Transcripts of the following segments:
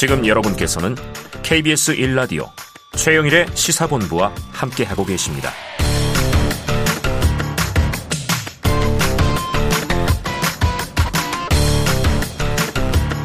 지금 여러분께서는 KBS 1라디오 최영일의 시사본부와 함께하고 계십니다.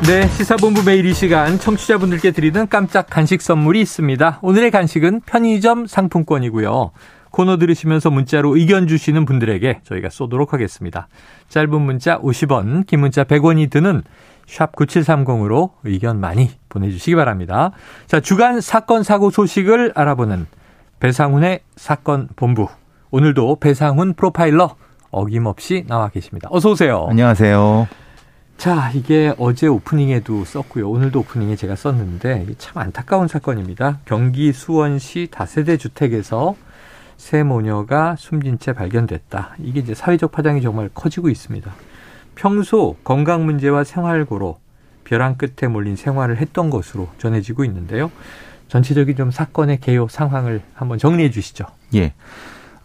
네, 시사본부 매일 이 시간 청취자분들께 드리는 깜짝 간식 선물이 있습니다. 오늘의 간식은 편의점 상품권이고요. 코너 들으시면서 문자로 의견 주시는 분들에게 저희가 쏘도록 하겠습니다. 짧은 문자 50원, 긴 문자 100원이 드는 샵 9730으로 의견 많이 보내주시기 바랍니다. 자, 주간 사건 사고 소식을 알아보는 배상훈의 사건 본부. 오늘도 배상훈 프로파일러 어김없이 나와 계십니다. 어서 오세요. 안녕하세요. 자, 이게 어제 오프닝에도 썼고요. 오늘도 오프닝에 제가 썼는데 참 안타까운 사건입니다. 경기 수원시 다세대 주택에서 새 모녀가 숨진 채 발견됐다. 이게 이제 사회적 파장이 정말 커지고 있습니다. 평소 건강 문제와 생활고로 벼랑 끝에 몰린 생활을 했던 것으로 전해지고 있는데요. 전체적인 좀 사건의 개요 상황을 한번 정리해 주시죠. 예.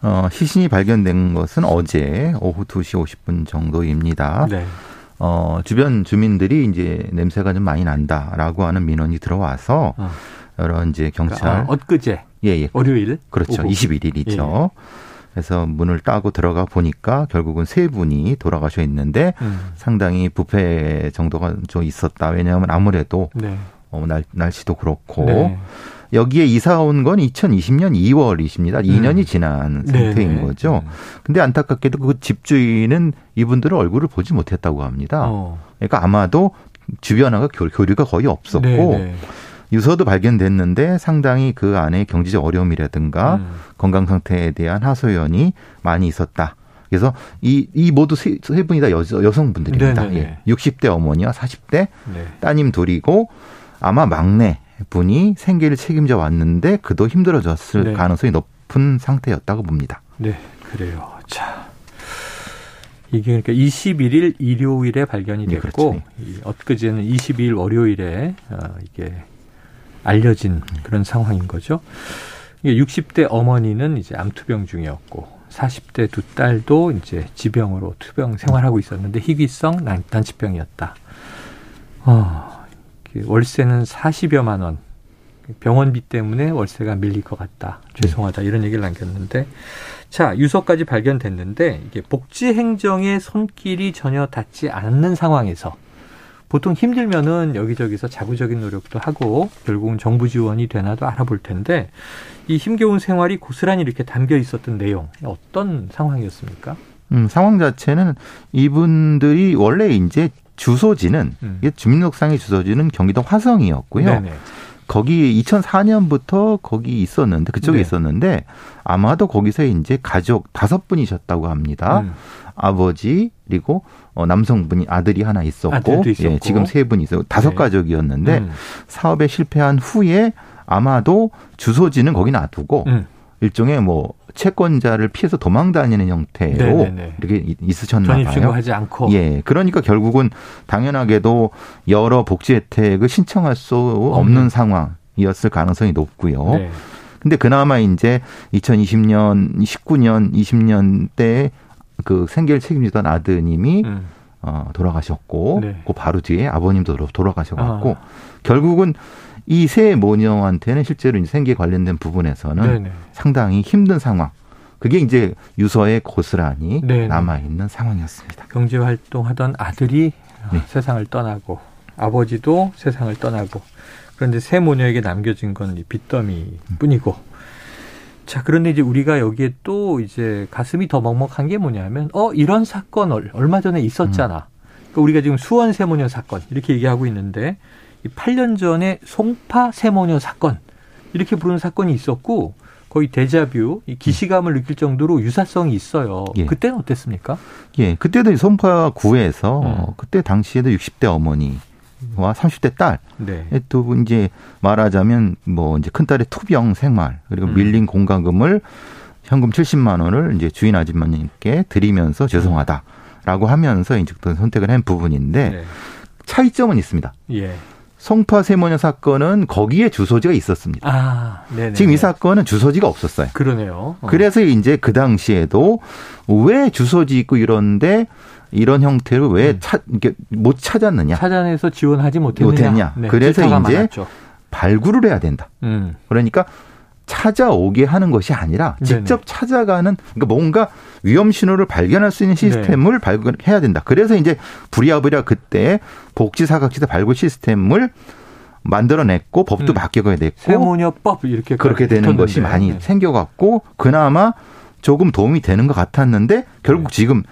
어, 시신이 발견된 것은 어제 오후 2시 50분 정도입니다. 네. 어, 주변 주민들이 이제 냄새가 좀 많이 난다라고 하는 민원이 들어와서 어. 여러 이제 경찰 그러니까, 아, 엊그제 예, 예. 월요일 그렇죠. 오후. 21일이죠. 예. 그래서 문을 따고 들어가 보니까 결국은 세 분이 돌아가셔 있는데 음. 상당히 부패 정도가 좀 있었다. 왜냐하면 아무래도 네. 어, 날, 날씨도 그렇고 네. 여기에 이사 온 건 2020년 2월이십니다. 2년이 음. 지난 상태인 네 거죠. 음. 근데 안타깝게도 그 집주인은 이분들의 얼굴을 보지 못했다고 합니다. 어. 그러니까 아마도 주변하고 교류가 거의 없었고 네네. 유서도 발견됐는데 상당히 그 안에 경제적 어려움이라든가 음. 건강 상태에 대한 하소연이 많이 있었다. 그래서 이, 이 모두 세, 세 분이 다 여, 여성분들입니다. 예. 60대 어머니와 40대 네. 따님 둘이고 아마 막내 분이 생계를 책임져 왔는데 그도 힘들어졌을 네. 가능성이 높은 상태였다고 봅니다. 네, 그래요. 자. 이게 그러니까 21일 일요일에 발견이 네, 됐고 네, 엊그제는 22일 월요일에 어, 이게 알려진 그런 상황인 거죠. 이게 60대 어머니는 이제 암투병 중이었고 40대 두 딸도 이제 지병으로 투병 생활하고 있었는데 희귀성 난치병이었다. 어, 월세는 40여만 원. 병원비 때문에 월세가 밀릴 것 같다. 죄송하다. 이런 얘기를 남겼는데 자, 유서까지 발견됐는데 이게 복지 행정의 손길이 전혀 닿지 않는 상황에서 보통 힘들면은 여기저기서 자구적인 노력도 하고 결국은 정부 지원이 되나도 알아볼 텐데 이 힘겨운 생활이 고스란히 이렇게 담겨 있었던 내용 어떤 상황이었습니까? 음, 상황 자체는 이분들이 원래 이제 주소지는 음. 주민등록상의 주소지는 경기도 화성이었고요. 네네. 거기 2004년부터 거기 있었는데 그쪽에 네. 있었는데 아마도 거기서 이제 가족 다섯 분이셨다고 합니다. 음. 아버지 그리고 어, 남성분이 아들이 하나 있었고, 예, 지금 세 분이 있어요. 다섯 네. 가족이었는데 음. 사업에 실패한 후에 아마도 주소지는 거기 놔두고 음. 일종의 뭐 채권자를 피해서 도망 다니는 형태로 네네네. 이렇게 있으셨나 봐요. 전입신고하지 않고. 예. 그러니까 결국은 당연하게도 여러 복지 혜택을 신청할 수 없는 음. 상황이었을 가능성이 높고요. 네. 근데 그나마 이제 2020년, 19년, 20년 때 그 생계를 책임지던 아드님이 음. 어, 돌아가셨고, 네. 그 바로 뒤에 아버님도 돌아가셔갖고, 아. 결국은 이 세 모녀한테는 실제로 생계 관련된 부분에서는 네네. 상당히 힘든 상황. 그게 이제 유서에 고스란히 남아 있는 상황이었습니다. 경제 활동하던 아들이 네. 세상을 떠나고 아버지도 세상을 떠나고 그런데 세 모녀에게 남겨진 건 빚더미뿐이고 자 그런데 이제 우리가 여기에 또 이제 가슴이 더 먹먹한 게 뭐냐면 어 이런 사건 얼마 전에 있었잖아. 음. 그러니까 우리가 지금 수원 세모녀 사건 이렇게 얘기하고 있는데 8년 전에 송파 세모녀 사건 이렇게 부르는 사건이 있었고 거의 데자뷰, 이 기시감을 느낄 정도로 유사성이 있어요. 예. 그때는 어땠습니까? 예, 그때도 송파 구에서 음. 그때 당시에도 60대 어머니 와 30대 딸. 네. 또 이제 말하자면 뭐 이제 큰 딸의 투병 생활 그리고 음. 밀린 공과금을 현금 70만 원을 이제 주인 아줌마님께 드리면서 죄송하다라고 하면서 이제 선택을 한 부분인데 네. 차이점은 있습니다. 예. 송파 세모녀 사건은 거기에 주소지가 있었습니다. 아, 네네. 지금 이 사건은 주소지가 없었어요. 그러네요. 어. 그래서 이제 그 당시에도 왜 주소지 있고 이런데 이런 형태를 왜 음. 찾, 이게 못 찾았느냐? 찾아내서 지원하지 못했느냐? 못했냐? 네, 그래서 이제 많았죠. 발굴을 해야 된다. 음. 그러니까 찾아오게 하는 것이 아니라 직접 네네. 찾아가는 그러니까 뭔가 위험 신호를 발견할 수 있는 시스템을 네. 발굴해야 된다. 그래서 이제 부랴부랴 그때 복지 사각지대 발굴 시스템을 만들어냈고 법도 음. 바뀌어야 됐고 세모녀법 이렇게 그렇게 되는 붙었는데. 것이 많이 네. 생겨갖고 그나마 조금 도움이 되는 것 같았는데 결국 네. 지금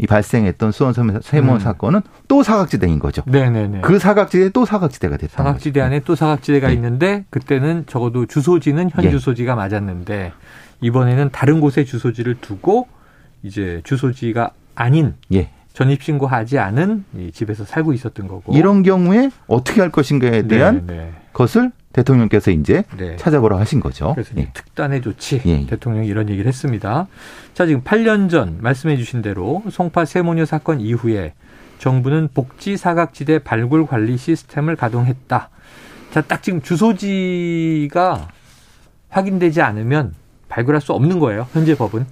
이 발생했던 수원 세모 음. 사건은 또 사각지대인 거죠. 네네네. 그 사각지대 또 사각지대가 됐다. 사각지대 안에 또 사각지대가 네. 있는데 그때는 적어도 주소지는 현 예. 주소지가 맞았는데 이번에는 다른 곳에 주소지를 두고 이제 주소지가 아닌 예. 전입신고하지 않은 집에서 살고 있었던 거고 이런 경우에 어떻게 할 것인가에 대한 네, 것을 대통령께서 이제 네. 찾아보라 하신 거죠. 그래서 예. 특단의 조치 예. 대통령이 이런 얘기를 했습니다. 자 지금 8년 전 말씀해 주신 대로 송파 세모녀 사건 이후에 정부는 복지 사각지대 발굴 관리 시스템을 가동했다. 자 딱 지금 주소지가 확인되지 않으면 발굴할 수 없는 거예요. 현재 법은.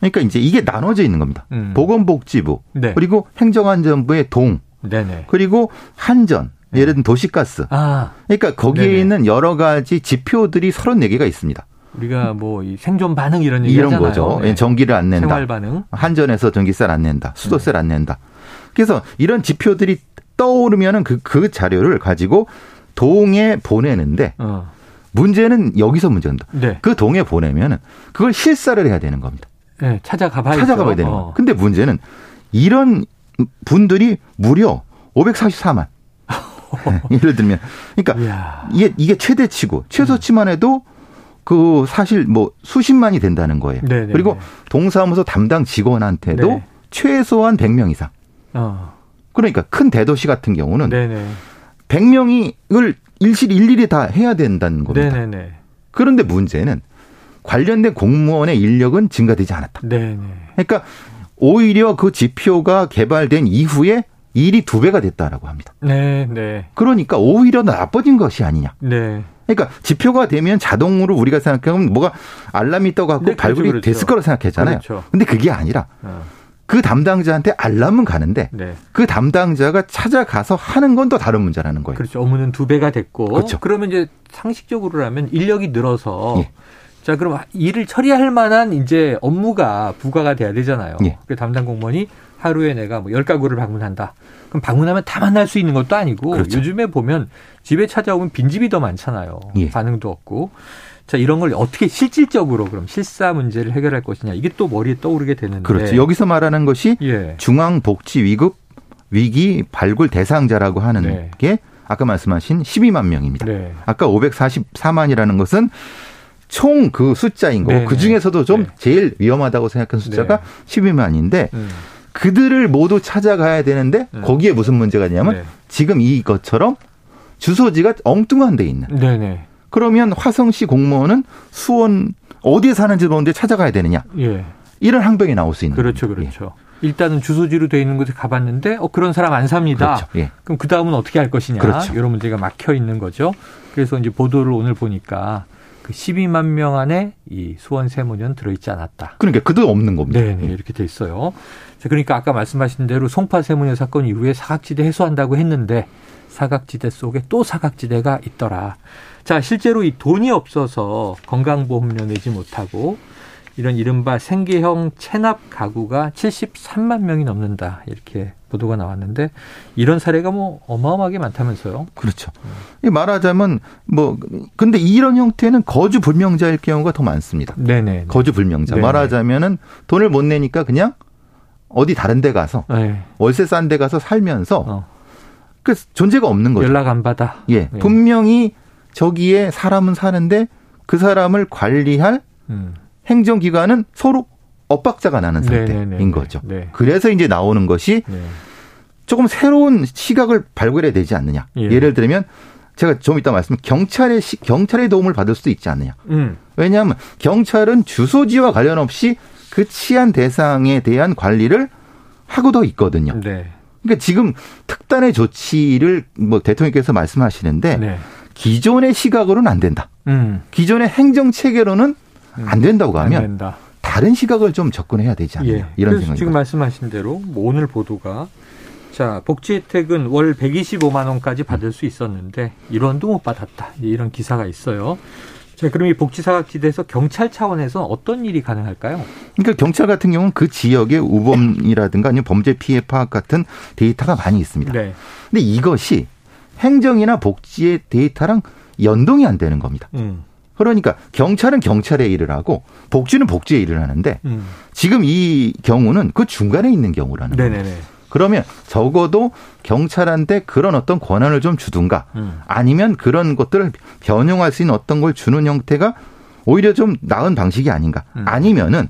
그러니까 이제 이게 나눠져 있는 겁니다. 음. 보건복지부 네. 그리고 행정안전부의 동 네네. 그리고 한전 네. 예를 들면 도시가스. 아. 그러니까 거기에 네네. 있는 여러 가지 지표들이 34개가 있습니다. 우리가 뭐 생존 반응 이런 얘기 이런 하잖아요. 거죠. 네. 전기를 안 낸다. 생활 반응. 한전에서 전기세를 안 낸다. 수도세를 안 낸다. 그래서 이런 지표들이 떠오르면은 그, 그 자료를 가지고 동에 보내는데 어. 문제는 여기서 문제입니다. 네. 그 동에 보내면은 그걸 실사를 해야 되는 겁니다. 네, 찾아가 봐야 찾아가 봐야 되는 거. 어. 근데 문제는 이런 분들이 무려 544만. 예를 들면 그러니까 이게 이게 최대치고 최소치만 해도 그 사실 뭐 수십만이 된다는 거예요. 네네. 네, 그리고 네. 동사무소 담당 직원한테도 네. 최소한 100명 이상. 어. 그러니까 큰 대도시 같은 경우는 네네. 100명을 일실 일일이 다 해야 된다는 겁니다. 네네네. 그런데 문제는 관련된 공무원의 인력은 증가되지 않았다. 네네. 그러니까 오히려 그 지표가 개발된 이후에 일이 두 배가 됐다라고 합니다. 네, 네. 그러니까 오히려 나빠진 것이 아니냐. 네. 그러니까 지표가 되면 자동으로 우리가 생각하면 뭐가 알람이 떠갖고 네, 그렇죠, 발굴이 그렇죠. 됐을 거라고 생각했잖아요. 그렇죠. 근데 그게 아니라 어. 그 담당자한테 알람은 가는데 네. 그 담당자가 찾아가서 하는 건 또 다른 문제라는 거예요. 그렇죠. 업무는 두 배가 됐고 그렇죠. 그러면 이제 상식적으로라면 인력이 늘어서 예. 자, 그럼 일을 처리할 만한 이제 업무가 부과가 돼야 되잖아요. 예. 그 담당 공무원이 하루에 내가 뭐 10가구를 방문한다. 그럼 방문하면 다 만날 수 있는 것도 아니고 그렇죠. 요즘에 보면 집에 찾아오면 빈집이 더 많잖아요. 예. 반응도 없고. 자, 이런 걸 어떻게 실질적으로 그럼 실사 문제를 해결할 것이냐. 이게 또 머리에 떠오르게 되는데. 그렇죠. 여기서 말하는 것이 예. 중앙복지위급 위기 발굴 대상자라고 하는 네. 게 아까 말씀하신 12만 명입니다. 네. 아까 544만이라는 것은 총 그 숫자인 거고 그 중에서도 좀 네. 제일 위험하다고 생각한 숫자가 네. 12만인데 음. 그들을 모두 찾아가야 되는데 음. 거기에 무슨 문제가 있냐면 네. 지금 이것처럼 주소지가 엉뚱한 데 있는. 네네. 네. 그러면 화성시 공무원은 수원 어디에 사는지 모르는데 찾아가야 되느냐. 예. 이런 항변이 나올 수 있는 그렇죠, 겁니다. 그렇죠. 예. 일단은 주소지로 돼 있는 곳에 가봤는데 어 그런 사람 안 삽니다. 그렇죠. 예. 그럼 그 다음은 어떻게 할 것이냐. 그렇죠. 이런 문제가 막혀 있는 거죠. 그래서 이제 보도를 오늘 보니까 그 12만 명 안에 이 수원 세무년 들어있지 않았다. 그러니까 그도 없는 겁니다. 네, 네 이렇게 돼 있어요. 자, 그러니까 아까 말씀하신 대로 송파 세무년 사건 이후에 사각지대 해소한다고 했는데 사각지대 속에 또 사각지대가 있더라. 자, 실제로 이 돈이 없어서 건강보험료 내지 못하고 이런 이른바 생계형 체납 가구가 73만 명이 넘는다. 이렇게 보도가 나왔는데 이런 사례가 뭐 어마어마하게 많다면서요. 그렇죠. 음. 말하자면 뭐 근데 이런 형태는 거주 불명자일 경우가 더 많습니다. 네네. 거주 불명자. 네네. 말하자면은 돈을 못 내니까 그냥 어디 다른 데 가서 네. 월세 싼 데 가서 살면서 어. 그 존재가 없는 거죠. 연락 안 받아. 예. 네. 분명히 저기에 사람은 사는데 그 사람을 관리할 음. 행정기관은 서로 엇박자가 나는 상태인 네네네. 거죠. 네. 그래서 이제 나오는 것이 네. 조금 새로운 시각을 발굴해야 되지 않느냐. 예. 를 들면 제가 좀 이따 말씀 경찰의 시, 경찰의 도움을 받을 수도 있지 않느냐. 음. 왜냐하면 경찰은 주소지와 관련 없이 그 치안 대상에 대한 관리를 하고도 있거든요. 네. 그러니까 지금 특단의 조치를 뭐 대통령께서 말씀하시는데 네. 기존의 시각으로는 안 된다. 음. 기존의 행정 체계로는 음. 안 된다고 하면 안다 른 시각을 좀 접근해야 되지 않나 예. 이런 생각이 지금 말씀하신 대로 뭐 오늘 보도가 자 복지 혜택은 월 125만 원까지 받을 수 있었는데 1원도 못 받았다 이런 기사가 있어요. 자, 그럼 이 복지사각지대에서 경찰 차원에서 어떤 일이 가능할까요? 그러니까 경찰 같은 경우는 그 지역의 우범이라든가 아니면 범죄 피해 파악 같은 데이터가 많이 있습니다. 네. 근데 이것이 행정이나 복지의 데이터랑 연동이 안 되는 겁니다. 음. 그러니까 경찰은 경찰의 일을 하고 복지는 복지의 일을 하는데 음. 지금 이 경우는 그 중간에 있는 경우라는 거예요. 그러면 적어도 경찰한테 그런 어떤 권한을 좀 주든가 음. 아니면 그런 것들을 변용할 수 있는 어떤 걸 주는 형태가 오히려 좀 나은 방식이 아닌가. 음. 아니면은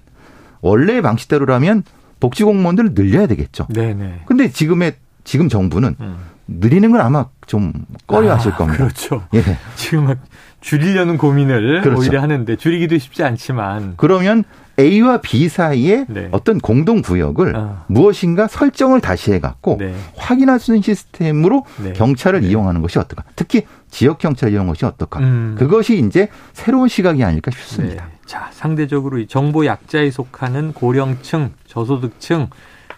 원래의 방식대로라면 복지 공무원들을 늘려야 되겠죠. 네네. 근데 지금의 지금 정부는 음. 늘리는 건 아마 좀 꺼려 하실 아, 겁니다. 그렇죠. 예. 지금 막 줄이려는 고민을 그렇죠. 오히려 하는데 줄이기도 쉽지 않지만 그러면 A와 B 사이에 네. 어떤 공동 구역을 아. 무엇인가 설정을 다시 해갖고 네. 확인할 수 있는 시스템으로 네. 경찰을 네. 이용하는 것이 어떨까? 특히 지역 경찰 이용하는 것이 어떨까? 음. 그것이 이제 새로운 시각이 아닐까 싶습니다. 네. 자, 상대적으로 정보 약자에 속하는 고령층, 저소득층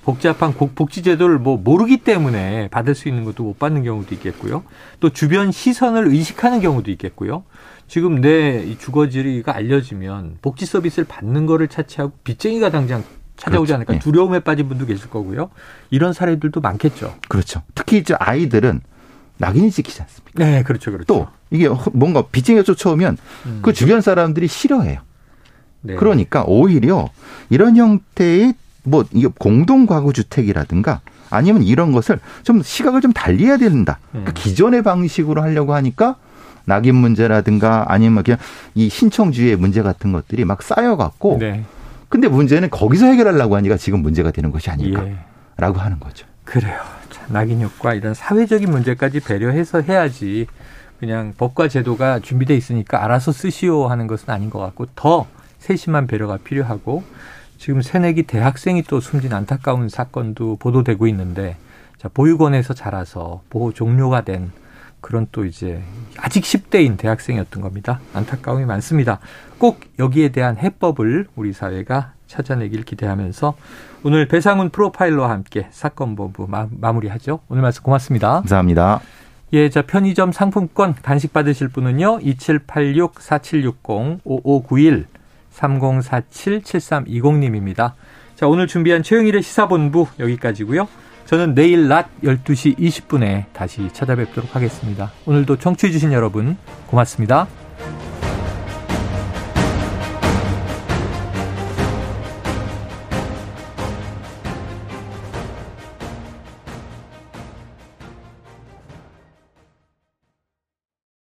복잡한 복지제도를 뭐 모르기 때문에 받을 수 있는 것도 못 받는 경우도 있겠고요. 또 주변 시선을 의식하는 경우도 있겠고요. 지금 내 주거지가 알려지면 복지 서비스를 받는 거를 차치하고 빚쟁이가 당장 찾아오지 그렇죠. 않을까 예. 두려움에 빠진 분도 계실 거고요. 이런 사례들도 많겠죠. 그렇죠. 특히 이제 아이들은 낙인이 찍히지 않습니까? 네, 그렇죠, 그렇죠. 또 이게 뭔가 빚쟁이가 쫓아오면 음. 그 주변 사람들이 싫어해요. 네. 그러니까 오히려 이런 형태의 뭐 이게 공동 가구 주택이라든가 아니면 이런 것을 좀 시각을 좀 달리해야 된다. 그러니까 음. 기존의 방식으로 하려고 하니까 낙인 문제라든가 아니면 그냥 이 신청주의 문제 같은 것들이 막 쌓여갖고 네. 근데 문제는 거기서 해결하려고 하니까 지금 문제가 되는 것이 아닐까라고 예. 하는 거죠. 그래요. 자, 낙인 효과 이런 사회적인 문제까지 배려해서 해야지 그냥 법과 제도가 준비돼 있으니까 알아서 쓰시오 하는 것은 아닌 것 같고 더 세심한 배려가 필요하고 지금 새내기 대학생이 또 숨진 안타까운 사건도 보도되고 있는데 자, 보육원에서 자라서 보호 종료가 된 그런 또 이제 아직 10대인 대학생이었던 겁니다. 안타까움이 많습니다. 꼭 여기에 대한 해법을 우리 사회가 찾아내길 기대하면서 오늘 배상훈 프로파일러와 함께 사건 본부 마, 무리하죠 오늘 말씀 고맙습니다. 감사합니다. 예, 자 편의점 상품권 간식 받으실 분은요. 2786-4760-5591 3047-7320님입니다. 자, 오늘 준비한 최영일의 시사본부 여기까지고요. 저는 내일 낮 12시 20분에 다시 찾아뵙도록 하겠습니다. 오늘도 청취해주신 여러분 고맙습니다.